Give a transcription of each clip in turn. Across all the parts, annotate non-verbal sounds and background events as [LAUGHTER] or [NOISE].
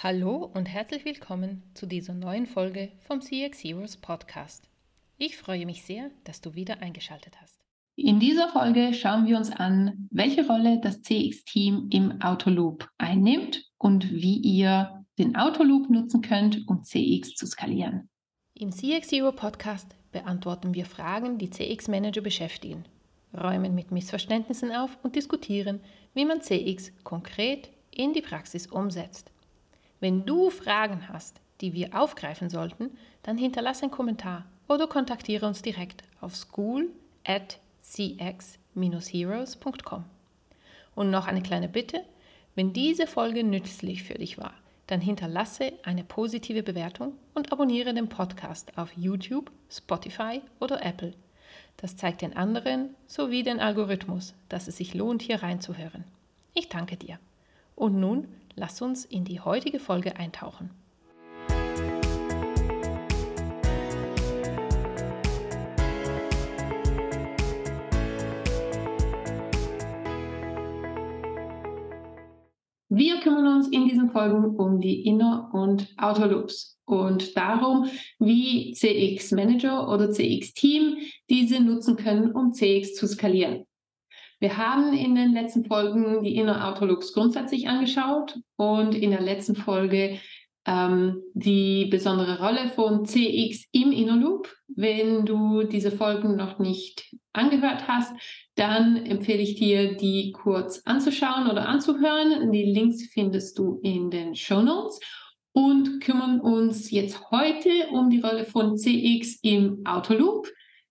Hallo und herzlich willkommen zu dieser neuen Folge vom CX Heroes Podcast. Ich freue mich sehr, dass du wieder eingeschaltet hast. In dieser Folge schauen wir uns an, welche Rolle das CX-Team im Autoloop einnimmt und wie ihr den Autoloop nutzen könnt, um CX zu skalieren. Im CX Hero Podcast beantworten wir Fragen, die CX-Manager beschäftigen, räumen mit Missverständnissen auf und diskutieren, wie man CX konkret in die Praxis umsetzt. Wenn du Fragen hast, die wir aufgreifen sollten, dann hinterlasse einen Kommentar oder kontaktiere uns direkt auf school at cx-heroes.com. Und noch eine kleine Bitte, wenn diese Folge nützlich für dich war, dann hinterlasse eine positive Bewertung und abonniere den Podcast auf YouTube, Spotify oder Apple. Das zeigt den anderen sowie den Algorithmus, dass es sich lohnt, hier reinzuhören. Ich danke dir. Und nun Lass uns in die heutige Folge eintauchen. Wir kümmern uns in diesen Folgen um die Inner- und Outer Loops und darum, wie CX Manager oder CX Team diese nutzen können, um CX zu skalieren. Wir haben in den letzten Folgen die Inner Looks grundsätzlich angeschaut und in der letzten Folge ähm, die besondere Rolle von CX im Inner Loop. Wenn du diese Folgen noch nicht angehört hast, dann empfehle ich dir, die kurz anzuschauen oder anzuhören. Die Links findest du in den Show Notes und kümmern uns jetzt heute um die Rolle von CX im Autoloop,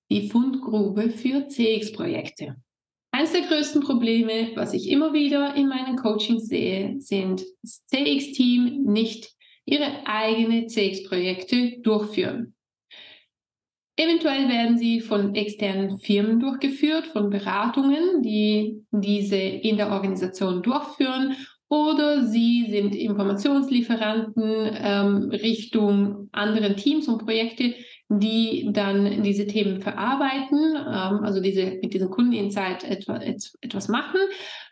die Fundgrube für CX-Projekte. Eines der größten Probleme, was ich immer wieder in meinen Coachings sehe, sind das CX-Team nicht ihre eigenen CX-Projekte durchführen. Eventuell werden sie von externen Firmen durchgeführt, von Beratungen, die diese in der Organisation durchführen, oder sie sind Informationslieferanten ähm, Richtung anderen Teams und Projekte, die dann diese Themen verarbeiten, ähm, also diese, mit diesen Kundeninsight etwa, etwas machen.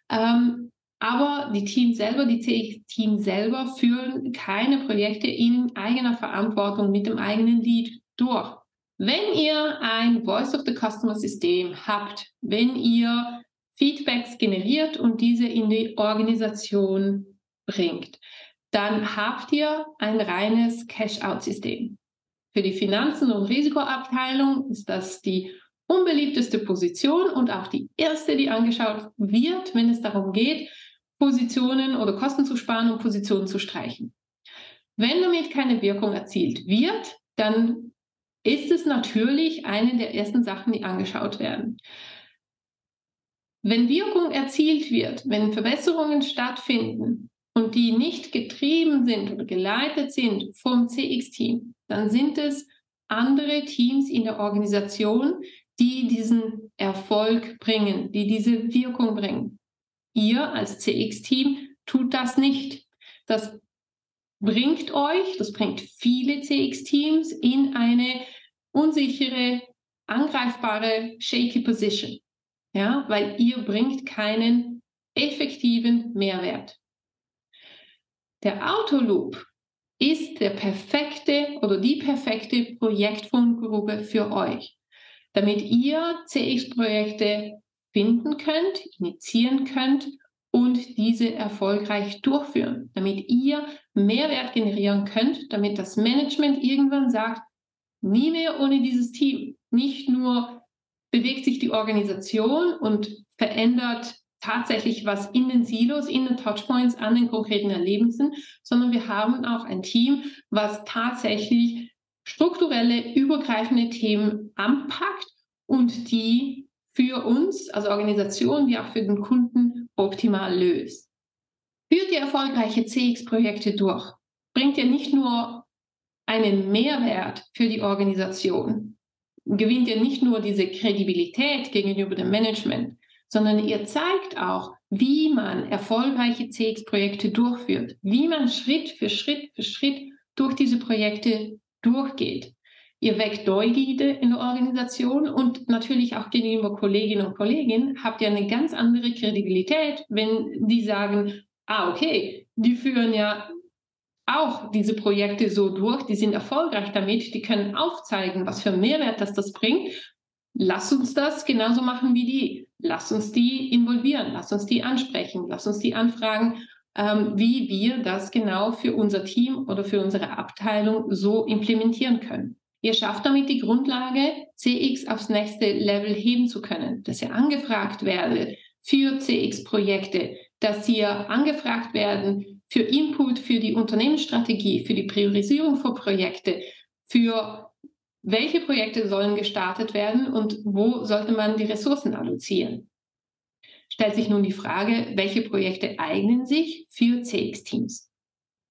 Ähm, aber die Teams selber, die CX-Team selber führen keine Projekte in eigener Verantwortung mit dem eigenen Lead durch. Wenn ihr ein Voice of the Customer System habt, wenn ihr Feedbacks generiert und diese in die Organisation bringt, dann habt ihr ein reines Cash-out-System. Für die Finanzen- und Risikoabteilung ist das die unbeliebteste Position und auch die erste, die angeschaut wird, wenn es darum geht, Positionen oder Kosten zu sparen und Positionen zu streichen. Wenn damit keine Wirkung erzielt wird, dann ist es natürlich eine der ersten Sachen, die angeschaut werden. Wenn Wirkung erzielt wird, wenn Verbesserungen stattfinden und die nicht getrieben sind oder geleitet sind vom CX-Team, dann sind es andere Teams in der Organisation, die diesen Erfolg bringen, die diese Wirkung bringen. Ihr als CX-Team tut das nicht. Das bringt euch, das bringt viele CX-Teams in eine unsichere, angreifbare, shaky Position. Ja, weil ihr bringt keinen effektiven Mehrwert. Der Autoloop ist der perfekte oder die perfekte Projektfundgrube für euch, damit ihr CX-Projekte finden könnt, initiieren könnt und diese erfolgreich durchführen, damit ihr Mehrwert generieren könnt, damit das Management irgendwann sagt, nie mehr ohne dieses Team. Nicht nur bewegt sich die Organisation und verändert tatsächlich was in den Silos, in den Touchpoints, an den konkreten Erlebnissen, sondern wir haben auch ein Team, was tatsächlich strukturelle, übergreifende Themen anpackt und die für uns als Organisation wie auch für den Kunden optimal löst. Führt ihr erfolgreiche CX-Projekte durch, bringt ihr nicht nur einen Mehrwert für die Organisation, gewinnt ihr nicht nur diese Kredibilität gegenüber dem Management, sondern ihr zeigt auch, wie man erfolgreiche CX-Projekte durchführt, wie man Schritt für Schritt für Schritt durch diese Projekte durchgeht. Ihr weckt Neugierde in der Organisation und natürlich auch gegenüber Kolleginnen und Kollegen habt ihr eine ganz andere Kredibilität, wenn die sagen, ah, okay, die führen ja auch diese Projekte so durch, die sind erfolgreich damit, die können aufzeigen, was für einen Mehrwert das, das bringt. Lass uns das genauso machen wie die. Lass uns die involvieren, lass uns die ansprechen, lass uns die anfragen, ähm, wie wir das genau für unser Team oder für unsere Abteilung so implementieren können. Ihr schafft damit die Grundlage, CX aufs nächste Level heben zu können, dass ihr angefragt werdet für CX-Projekte, dass ihr angefragt werden für Input für die Unternehmensstrategie, für die Priorisierung von Projekte, für welche Projekte sollen gestartet werden und wo sollte man die Ressourcen allozieren. Stellt sich nun die Frage, welche Projekte eignen sich für CX-Teams?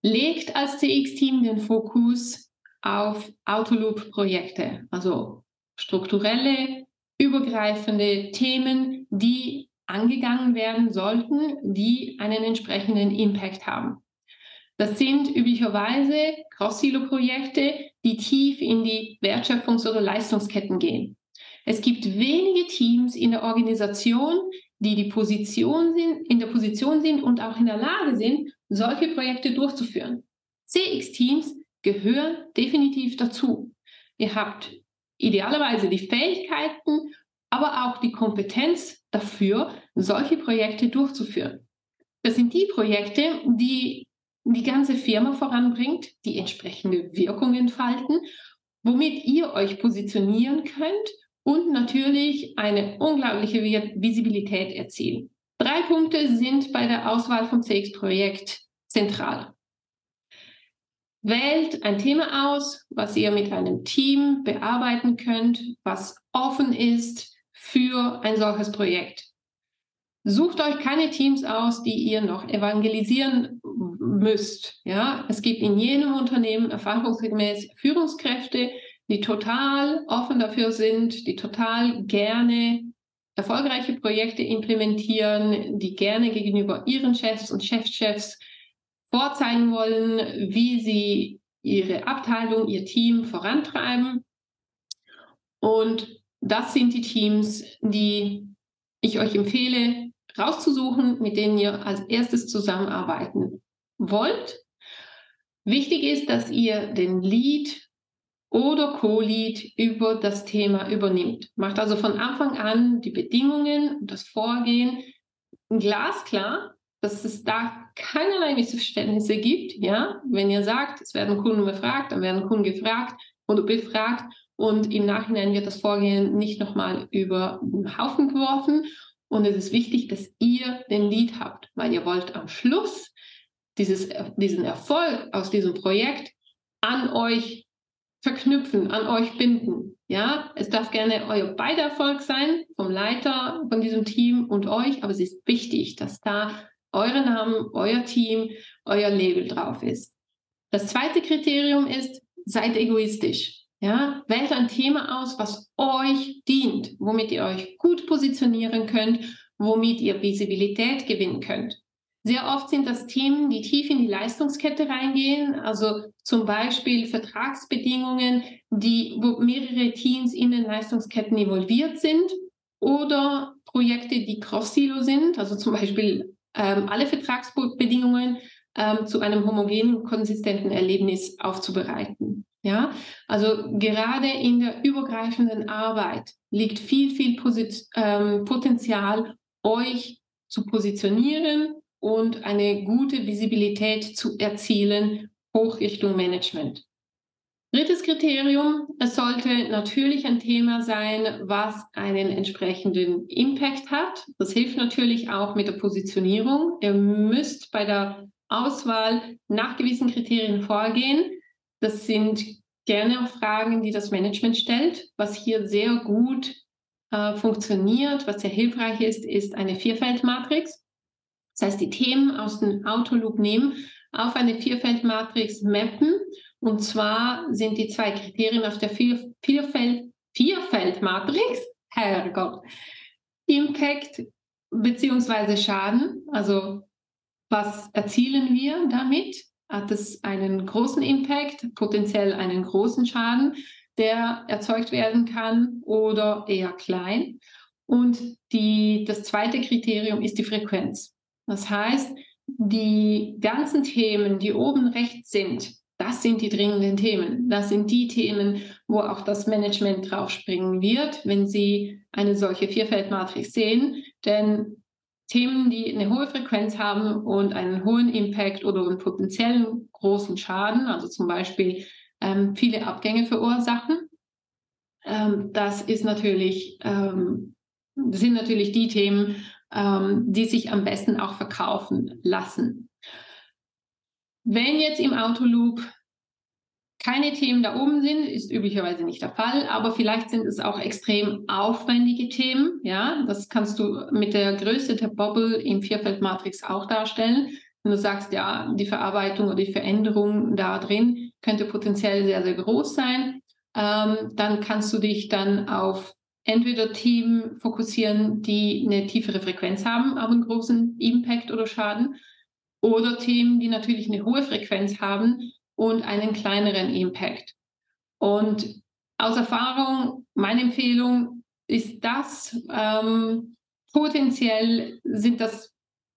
Legt als CX-Team den Fokus auf Autoloop-Projekte, also strukturelle, übergreifende Themen, die angegangen werden sollten, die einen entsprechenden Impact haben. Das sind üblicherweise Cross-Silo-Projekte, die tief in die Wertschöpfungs- oder Leistungsketten gehen. Es gibt wenige Teams in der Organisation, die die Position sind, in der Position sind und auch in der Lage sind, solche Projekte durchzuführen. CX-Teams gehören definitiv dazu. Ihr habt idealerweise die Fähigkeiten, aber auch die Kompetenz dafür, solche Projekte durchzuführen. Das sind die Projekte, die die ganze Firma voranbringt, die entsprechende Wirkung entfalten, womit ihr euch positionieren könnt und natürlich eine unglaubliche Visibilität erzielen. Drei Punkte sind bei der Auswahl vom CX-Projekt zentral. Wählt ein Thema aus, was ihr mit einem Team bearbeiten könnt, was offen ist für ein solches Projekt. Sucht euch keine Teams aus, die ihr noch evangelisieren müsst. Ja, es gibt in jedem Unternehmen erfahrungsgemäß Führungskräfte, die total offen dafür sind, die total gerne erfolgreiche Projekte implementieren, die gerne gegenüber ihren Chefs und Chefchefs vorzeigen wollen, wie sie ihre Abteilung, ihr Team vorantreiben. Und das sind die Teams, die ich euch empfehle, rauszusuchen, mit denen ihr als erstes zusammenarbeiten wollt. Wichtig ist, dass ihr den Lead oder Co-Lead über das Thema übernimmt. Macht also von Anfang an die Bedingungen und das Vorgehen glasklar, dass es da keinerlei Missverständnisse gibt. Ja? Wenn ihr sagt, es werden Kunden befragt, dann werden Kunden gefragt oder befragt und im Nachhinein wird das Vorgehen nicht nochmal über den Haufen geworfen und es ist wichtig, dass ihr den Lead habt, weil ihr wollt am Schluss dieses, diesen Erfolg aus diesem Projekt an euch verknüpfen, an euch binden. Ja, es darf gerne euer beider Erfolg sein, vom Leiter von diesem Team und euch, aber es ist wichtig, dass da eure Namen, euer Team, euer Label drauf ist. Das zweite Kriterium ist, seid egoistisch. Ja, wählt ein Thema aus, was euch dient, womit ihr euch gut positionieren könnt, womit ihr Visibilität gewinnen könnt. Sehr oft sind das Themen, die tief in die Leistungskette reingehen, also zum Beispiel Vertragsbedingungen, die, wo mehrere Teams in den Leistungsketten involviert sind oder Projekte, die cross-silo sind, also zum Beispiel ähm, alle Vertragsbedingungen ähm, zu einem homogenen, konsistenten Erlebnis aufzubereiten. Ja, also gerade in der übergreifenden Arbeit liegt viel, viel Posit ähm, Potenzial, euch zu positionieren und eine gute Visibilität zu erzielen hoch Richtung Management. Drittes Kriterium, es sollte natürlich ein Thema sein, was einen entsprechenden Impact hat. Das hilft natürlich auch mit der Positionierung. Ihr müsst bei der Auswahl nach gewissen Kriterien vorgehen. Das sind gerne auch Fragen, die das Management stellt. Was hier sehr gut äh, funktioniert, was sehr hilfreich ist, ist eine Vierfeldmatrix. Das heißt, die Themen aus dem Autoloop nehmen, auf eine Vierfeldmatrix mappen. Und zwar sind die zwei Kriterien auf der Vier Vierfeld Vierfeldmatrix, [LAUGHS] Herrgott, Impact bzw. Schaden, also was erzielen wir damit? Hat es einen großen Impact, potenziell einen großen Schaden, der erzeugt werden kann oder eher klein? Und die, das zweite Kriterium ist die Frequenz. Das heißt, die ganzen Themen, die oben rechts sind, das sind die dringenden Themen. Das sind die Themen, wo auch das Management draufspringen wird, wenn sie eine solche Vierfeldmatrix sehen. Denn Themen, die eine hohe Frequenz haben und einen hohen Impact oder einen potenziellen großen Schaden, also zum Beispiel ähm, viele Abgänge verursachen, ähm, das ist natürlich, ähm, sind natürlich die Themen, ähm, die sich am besten auch verkaufen lassen. Wenn jetzt im Autoloop keine Themen da oben sind, ist üblicherweise nicht der Fall, aber vielleicht sind es auch extrem aufwendige Themen. Ja, das kannst du mit der Größe der Bubble im Vierfeldmatrix auch darstellen. Wenn du sagst, ja, die Verarbeitung oder die Veränderung da drin könnte potenziell sehr, sehr groß sein, ähm, dann kannst du dich dann auf entweder Themen fokussieren, die eine tiefere Frequenz haben, aber einen großen Impact oder Schaden, oder Themen, die natürlich eine hohe Frequenz haben und einen kleineren Impact. Und aus Erfahrung, meine Empfehlung ist das, ähm, potenziell sind das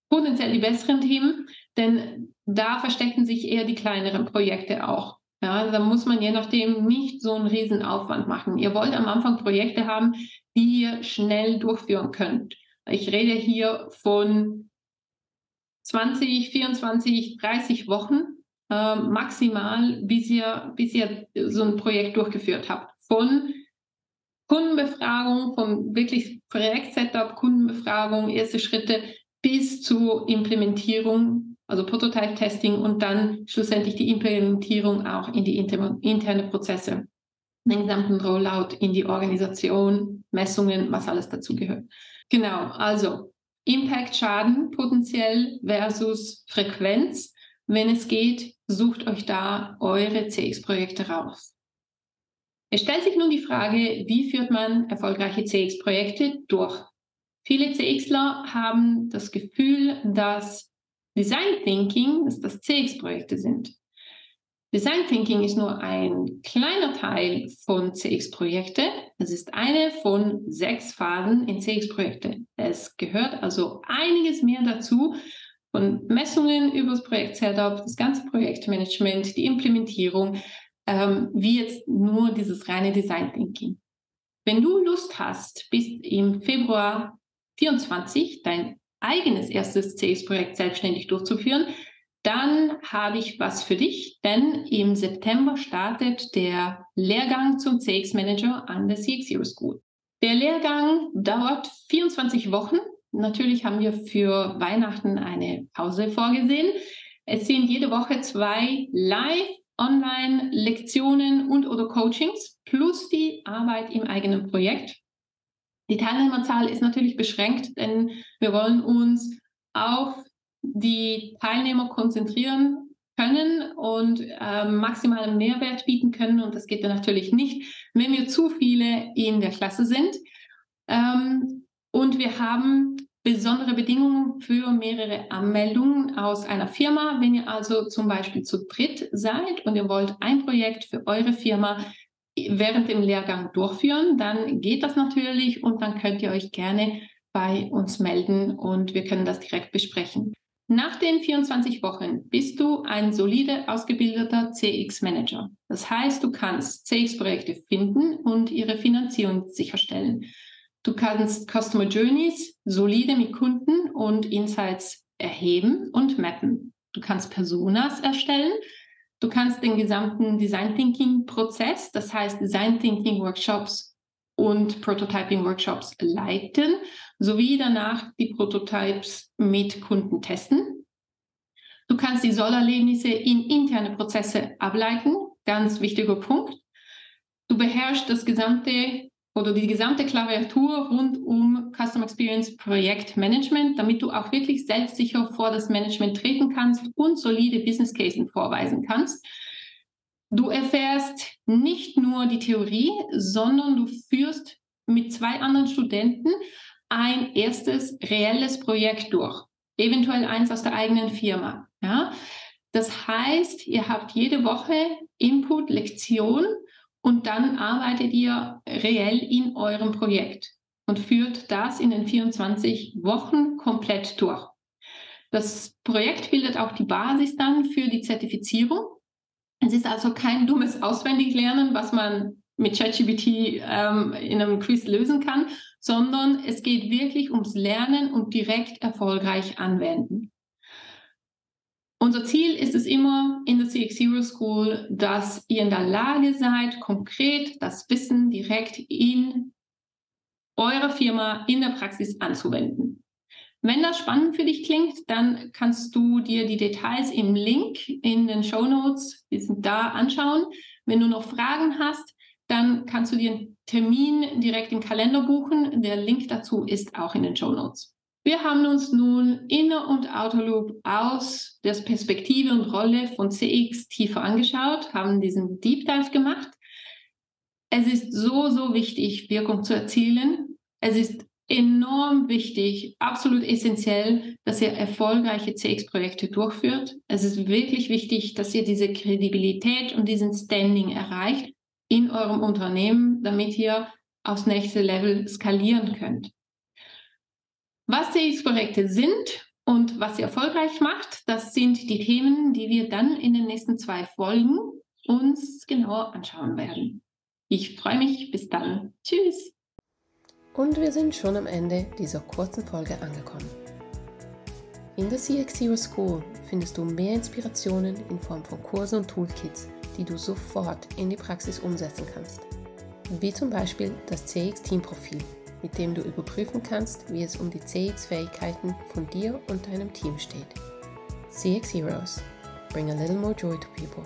potenziell die besseren Themen, denn da verstecken sich eher die kleineren Projekte auch. Ja, da muss man je nachdem nicht so einen riesen Aufwand machen. Ihr wollt am Anfang Projekte haben, die ihr schnell durchführen könnt. Ich rede hier von 20, 24, 30 Wochen äh, maximal, bis ihr, bis ihr so ein Projekt durchgeführt habt. Von Kundenbefragung, von wirklich Projekt-Setup, Kundenbefragung, erste Schritte bis zur Implementierung also Prototype-Testing und dann schlussendlich die Implementierung auch in die inter interne Prozesse, den gesamten Rollout in die Organisation, Messungen, was alles dazu gehört. Genau, also Impact, Schaden potenziell versus Frequenz. Wenn es geht, sucht euch da eure CX-Projekte raus. Es stellt sich nun die Frage, wie führt man erfolgreiche CX-Projekte durch? Viele CXler haben das Gefühl, dass Design Thinking, dass das CX-Projekte sind. Design Thinking ist nur ein kleiner Teil von CX-Projekte. Es ist eine von sechs Phasen in CX-Projekte. Es gehört also einiges mehr dazu, von Messungen über das Projekt-Setup, das ganze Projektmanagement, die Implementierung, ähm, wie jetzt nur dieses reine Design Thinking. Wenn du Lust hast, bis im Februar 24 dein eigenes erstes CX-Projekt selbstständig durchzuführen, dann habe ich was für dich, denn im September startet der Lehrgang zum CX-Manager an der CX Hero School. Der Lehrgang dauert 24 Wochen. Natürlich haben wir für Weihnachten eine Pause vorgesehen. Es sind jede Woche zwei Live- Online-Lektionen und oder Coachings plus die Arbeit im eigenen Projekt. Die Teilnehmerzahl ist natürlich beschränkt, denn wir wollen uns auf die Teilnehmer konzentrieren können und äh, maximalen Mehrwert bieten können. Und das geht dann natürlich nicht, wenn wir zu viele in der Klasse sind. Ähm, und wir haben besondere Bedingungen für mehrere Anmeldungen aus einer Firma. Wenn ihr also zum Beispiel zu dritt seid und ihr wollt ein Projekt für eure Firma während dem Lehrgang durchführen, dann geht das natürlich und dann könnt ihr euch gerne bei uns melden und wir können das direkt besprechen. Nach den 24 Wochen bist du ein solide ausgebildeter CX-Manager. Das heißt, du kannst CX-Projekte finden und ihre Finanzierung sicherstellen. Du kannst Customer Journeys solide mit Kunden und Insights erheben und mappen. Du kannst Personas erstellen, Du kannst den gesamten Design Thinking Prozess, das heißt Design Thinking Workshops und Prototyping Workshops leiten, sowie danach die Prototypes mit Kunden testen. Du kannst die Sollerlebnisse in interne Prozesse ableiten, ganz wichtiger Punkt. Du beherrschst das gesamte oder die gesamte Klaviatur rund um Customer Experience Projektmanagement, damit du auch wirklich selbstsicher vor das Management treten kannst und solide Business Cases vorweisen kannst. Du erfährst nicht nur die Theorie, sondern du führst mit zwei anderen Studenten ein erstes reelles Projekt durch, eventuell eins aus der eigenen Firma. Ja? Das heißt, ihr habt jede Woche Input, Lektion und dann arbeitet ihr reell in eurem Projekt und führt das in den 24 Wochen komplett durch. Das Projekt bildet auch die Basis dann für die Zertifizierung. Es ist also kein dummes Auswendiglernen, was man mit ChatGPT ähm, in einem Quiz lösen kann, sondern es geht wirklich ums Lernen und direkt erfolgreich anwenden. Unser Ziel ist es immer in der CX Zero School, dass ihr in der Lage seid, konkret das Wissen direkt in eurer Firma in der Praxis anzuwenden. Wenn das spannend für dich klingt, dann kannst du dir die Details im Link in den Show Notes, die sind da, anschauen. Wenn du noch Fragen hast, dann kannst du dir einen Termin direkt im Kalender buchen. Der Link dazu ist auch in den Show Notes. Wir haben uns nun Inner- und Outer Loop aus der Perspektive und Rolle von CX tiefer angeschaut, haben diesen Deep Dive gemacht. Es ist so, so wichtig, Wirkung zu erzielen. Es ist enorm wichtig, absolut essentiell, dass ihr erfolgreiche CX-Projekte durchführt. Es ist wirklich wichtig, dass ihr diese Kredibilität und diesen Standing erreicht in eurem Unternehmen, damit ihr aufs nächste Level skalieren könnt. Was CX-Projekte sind und was sie erfolgreich macht, das sind die Themen, die wir dann in den nächsten zwei Folgen uns genauer anschauen werden. Ich freue mich. Bis dann. Tschüss. Und wir sind schon am Ende dieser kurzen Folge angekommen. In der CX Zero School findest du mehr Inspirationen in Form von Kursen und Toolkits, die du sofort in die Praxis umsetzen kannst. Wie zum Beispiel das CX Team Profil mit dem du überprüfen kannst, wie es um die CX-Fähigkeiten von dir und deinem Team steht. CX Heroes. Bring a little more joy to people.